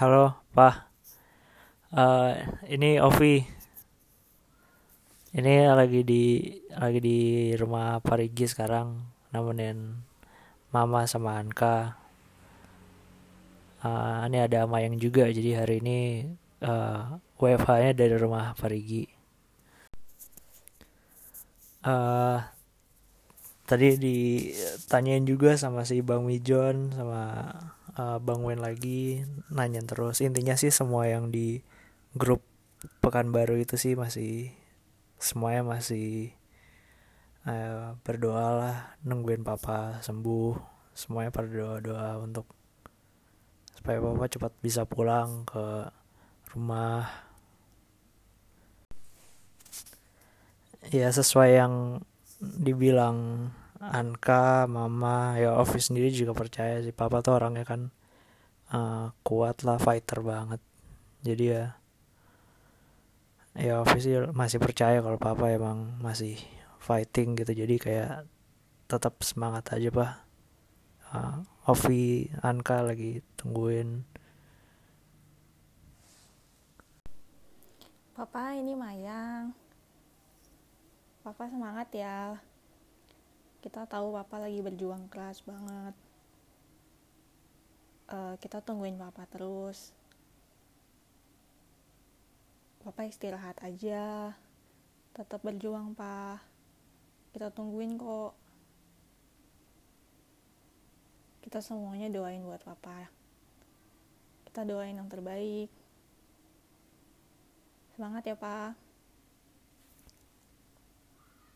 Halo, Pak. Eh, ini Ovi. Ini lagi di lagi di rumah Parigi sekarang nemenin Mama sama Anka. Eh, ini ada Mayang juga, jadi hari ini eh, WFH-nya dari rumah Parigi. Eh, tadi ditanyain juga sama si Bang Mijon sama eh, Bang Wen lagi nanyain terus. Intinya sih semua yang di grup Pekanbaru itu sih masih semuanya masih eh, berdoa lah nungguin papa sembuh. Semuanya pada doa-doa untuk supaya papa cepat bisa pulang ke rumah. Ya sesuai yang dibilang Anka, Mama, ya Ovi sendiri juga percaya sih Papa tuh orangnya kan eh, kuat lah, fighter banget. Jadi ya, ya Ovi sih masih percaya kalau Papa emang masih fighting gitu. Jadi kayak tetap semangat aja pak. Eh, Ovi, Anka lagi tungguin. Papa, ini Mayang. Papa semangat ya. Kita tahu Papa lagi berjuang keras banget. Eh, kita tungguin Papa terus. Papa istirahat aja. Tetap berjuang, Pak. Kita tungguin kok. Kita semuanya doain buat Papa. Kita doain yang terbaik. Semangat ya, Pak.